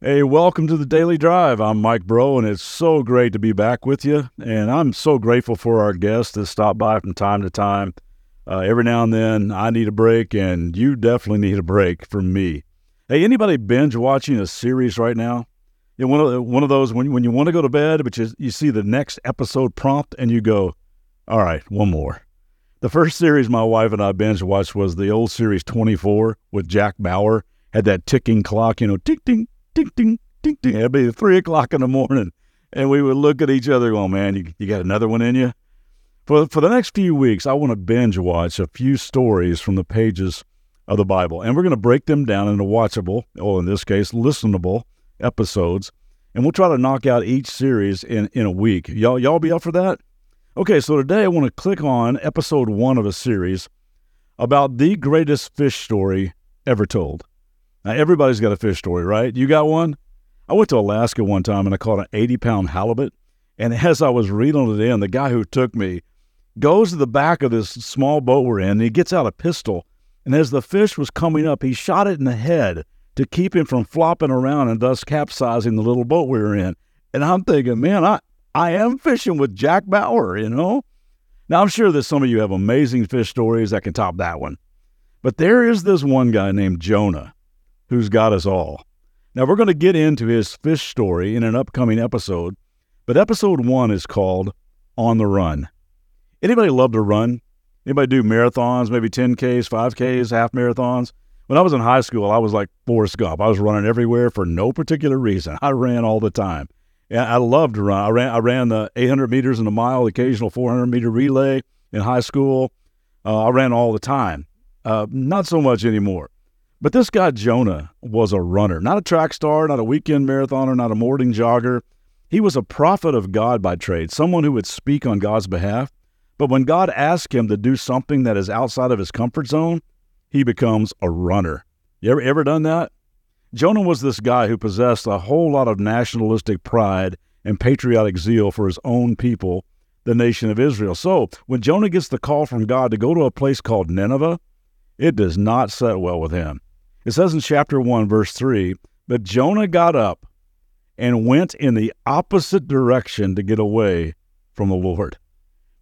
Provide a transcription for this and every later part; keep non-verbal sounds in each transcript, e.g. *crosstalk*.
Hey, welcome to the Daily Drive. I'm Mike Breaux, and it's so great to be back with you. And I'm so grateful for our guests that stop by from time to time. Uh, every now and then, I need a break, and you definitely need a break from me. Hey, anybody binge watching a series right now? You know, one of one of those when when you want to go to bed, but you you see the next episode prompt, and you go, "All right, one more." The first series my wife and I binge watched was the old series 24 with Jack Bauer. Had that ticking clock, you know, tick, ting, ding, ding, ding, ding. It'd be three o'clock in the morning. And we would look at each other going, man, you, you got another one in you? For, for the next few weeks, I want to binge watch a few stories from the pages of the Bible. And we're going to break them down into watchable, or in this case, listenable episodes. And we'll try to knock out each series in, in a week. Y'all, y'all be up for that? Okay, so today I want to click on episode one of a series about the greatest fish story ever told. Now, everybody's got a fish story, right? You got one? I went to Alaska one time and I caught an 80 pound halibut. And as I was reeling it in, the guy who took me goes to the back of this small boat we're in and he gets out a pistol. And as the fish was coming up, he shot it in the head to keep him from flopping around and thus capsizing the little boat we were in. And I'm thinking, man, I, I am fishing with Jack Bauer, you know? Now, I'm sure that some of you have amazing fish stories that can top that one. But there is this one guy named Jonah who's got us all. Now, we're going to get into his fish story in an upcoming episode, but episode one is called On the Run. Anybody love to run? Anybody do marathons, maybe 10Ks, 5Ks, half marathons? When I was in high school, I was like Forrest Gump. I was running everywhere for no particular reason. I ran all the time. Yeah, I loved to run. I ran, I ran the 800 meters in a mile, occasional 400 meter relay in high school. Uh, I ran all the time. Uh, not so much anymore. But this guy, Jonah, was a runner, not a track star, not a weekend marathoner, not a morning jogger. He was a prophet of God by trade, someone who would speak on God's behalf. But when God asked him to do something that is outside of his comfort zone, he becomes a runner. You ever, ever done that? Jonah was this guy who possessed a whole lot of nationalistic pride and patriotic zeal for his own people, the nation of Israel. So when Jonah gets the call from God to go to a place called Nineveh, it does not set well with him. It says in chapter 1, verse 3 But Jonah got up and went in the opposite direction to get away from the Lord.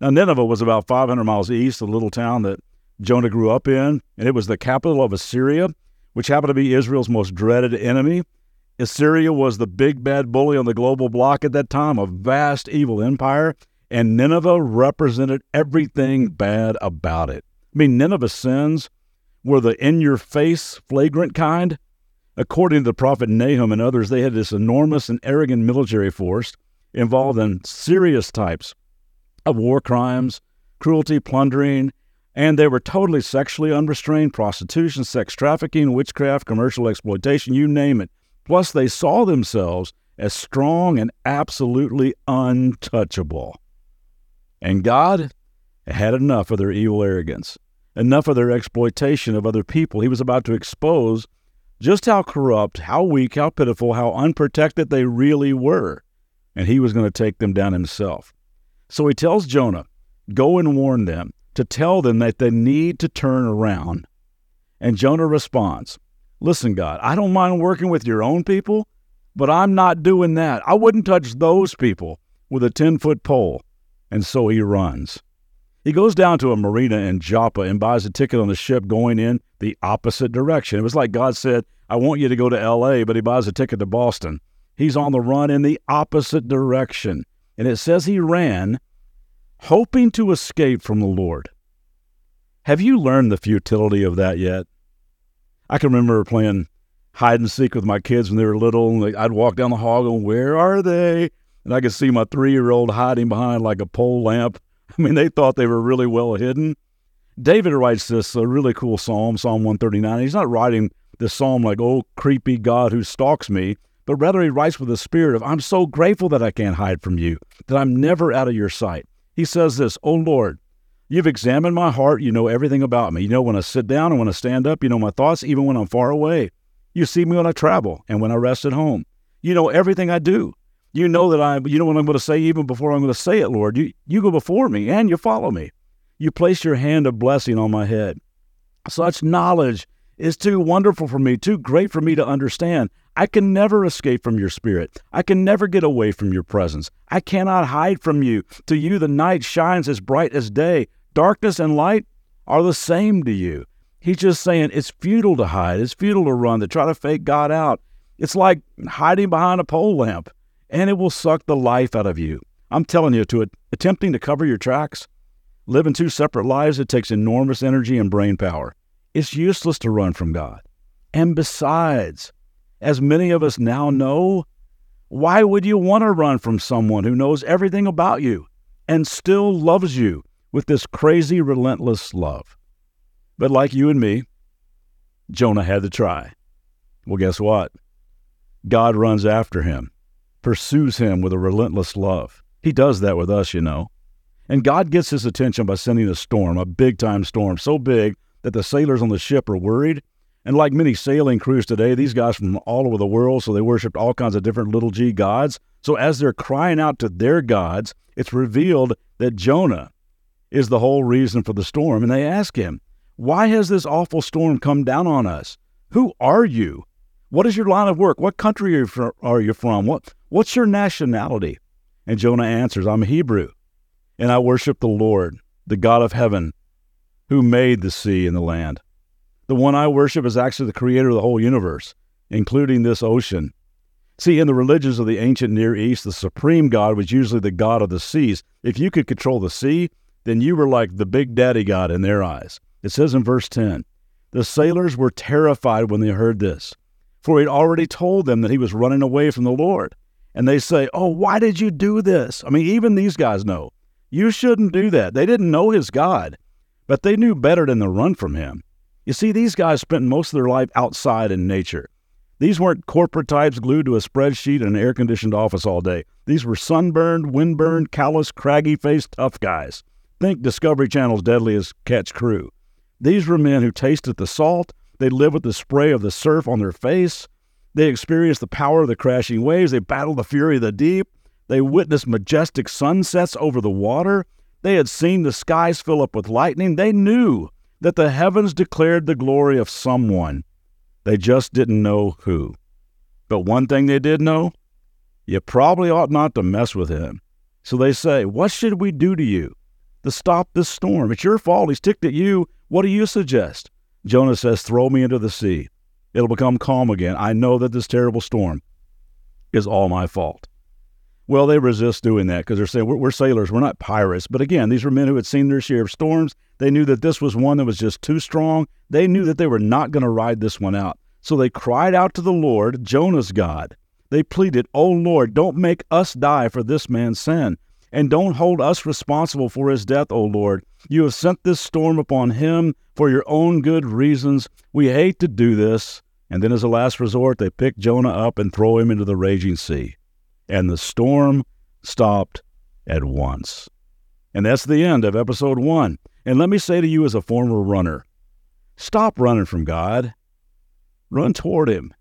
Now, Nineveh was about 500 miles east the little town that Jonah grew up in, and it was the capital of Assyria, which happened to be Israel's most dreaded enemy. Assyria was the big bad bully on the global block at that time, a vast evil empire, and Nineveh represented everything bad about it. I mean, Nineveh's sins were the in your face, flagrant kind. According to the prophet Nahum and others, they had this enormous and arrogant military force involved in serious types of war crimes, cruelty, plundering, and they were totally sexually unrestrained prostitution, sex trafficking, witchcraft, commercial exploitation, you name it. Plus, they saw themselves as strong and absolutely untouchable. And God had enough of their evil arrogance enough of their exploitation of other people. He was about to expose just how corrupt, how weak, how pitiful, how unprotected they really were. And he was going to take them down himself. So he tells Jonah, Go and warn them to tell them that they need to turn around. And Jonah responds, Listen, God, I don't mind working with your own people, but I'm not doing that. I wouldn't touch those people with a 10 foot pole. And so he runs. He goes down to a marina in Joppa and buys a ticket on the ship going in the opposite direction. It was like God said, I want you to go to LA, but he buys a ticket to Boston. He's on the run in the opposite direction. And it says he ran hoping to escape from the Lord. Have you learned the futility of that yet? I can remember playing hide and seek with my kids when they were little, and I'd walk down the hall going, Where are they? And I could see my three year old hiding behind like a pole lamp *laughs* I mean, they thought they were really well hidden. David writes this a really cool psalm, Psalm 139. He's not writing this psalm like, oh, creepy God who stalks me, but rather he writes with a spirit of, I'm so grateful that I can't hide from you, that I'm never out of your sight. He says this, Oh Lord, you've examined my heart. You know everything about me. You know when I sit down and when I stand up. You know my thoughts, even when I'm far away. You see me when I travel and when I rest at home. You know everything I do. You know that I, you know what I'm going to say even before I'm going to say it, Lord. You, you go before me and you follow me. You place your hand of blessing on my head. Such knowledge is too wonderful for me, too great for me to understand. I can never escape from your spirit. I can never get away from your presence. I cannot hide from you. To you, the night shines as bright as day. Darkness and light are the same to you. He's just saying it's futile to hide. It's futile to run, to try to fake God out. It's like hiding behind a pole lamp, and it will suck the life out of you. I'm telling you, to attempting to cover your tracks, living two separate lives, it takes enormous energy and brain power. It's useless to run from God. And besides, as many of us now know, why would you want to run from someone who knows everything about you and still loves you with this crazy, relentless love? But like you and me, Jonah had to try. Well, guess what? God runs after him, pursues him with a relentless love. He does that with us, you know. And God gets his attention by sending a storm, a big time storm, so big that the sailors on the ship are worried. And like many sailing crews today, these guys from all over the world, so they worshiped all kinds of different little g gods. So as they're crying out to their gods, it's revealed that Jonah is the whole reason for the storm. And they ask him, Why has this awful storm come down on us? Who are you? What is your line of work? What country are you from? What, what's your nationality? And Jonah answers, I'm a Hebrew, and I worship the Lord, the God of heaven, who made the sea and the land. The one I worship is actually the creator of the whole universe, including this ocean. See, in the religions of the ancient Near East, the supreme God was usually the God of the seas. If you could control the sea, then you were like the big daddy God in their eyes. It says in verse 10 The sailors were terrified when they heard this, for he'd already told them that he was running away from the Lord. And they say, Oh, why did you do this? I mean, even these guys know. You shouldn't do that. They didn't know his God. But they knew better than to run from him. You see, these guys spent most of their life outside in nature. These weren't corporate types glued to a spreadsheet in an air conditioned office all day. These were sunburned, windburned, callous, craggy faced tough guys. Think Discovery Channel's deadliest catch crew. These were men who tasted the salt, they lived with the spray of the surf on their face, they experienced the power of the crashing waves, they battled the fury of the deep, they witnessed majestic sunsets over the water, they had seen the skies fill up with lightning. They knew that the heavens declared the glory of someone. They just didn't know who. But one thing they did know you probably ought not to mess with him. So they say, What should we do to you to stop this storm? It's your fault. He's ticked at you. What do you suggest? Jonah says, Throw me into the sea. It'll become calm again. I know that this terrible storm is all my fault. Well, they resist doing that because they're saying we're, we're, sailors, we're not pirates. But again, these were men who had seen their share of storms. They knew that this was one that was just too strong. They knew that they were not going to ride this one out. So they cried out to the Lord, Jonah's God. They pleaded, Oh Lord, don't make us die for this man's sin, and don't hold us responsible for his death, O Lord. You have sent this storm upon him for your own good reasons. We hate to do this. And then, as a last resort, they pick Jonah up and throw him into the raging sea and the storm stopped at once. And that's the end of episode one. And let me say to you, as a former runner, stop running from God, run toward Him.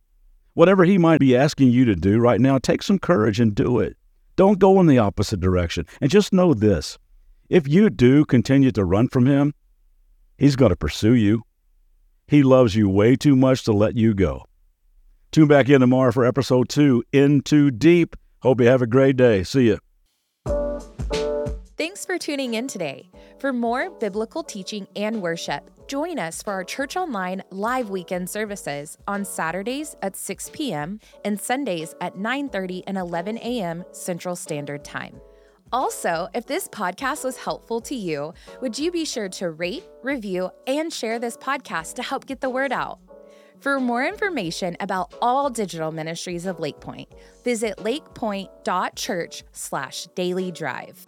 Whatever He might be asking you to do right now, take some courage and do it. Don't go in the opposite direction. And just know this if you do continue to run from Him, He's going to pursue you. He loves you way too much to let you go. Tune back in tomorrow for episode two, Into Deep. Hope you have a great day. See you. Thanks for tuning in today. For more biblical teaching and worship, join us for our Church Online live weekend services on Saturdays at 6 p.m. and Sundays at 9:30 and 11 a.m. Central Standard Time. Also, if this podcast was helpful to you, would you be sure to rate, review, and share this podcast to help get the word out? For more information about all digital ministries of Lakepointe, visit lakepointe.church slash daily drive.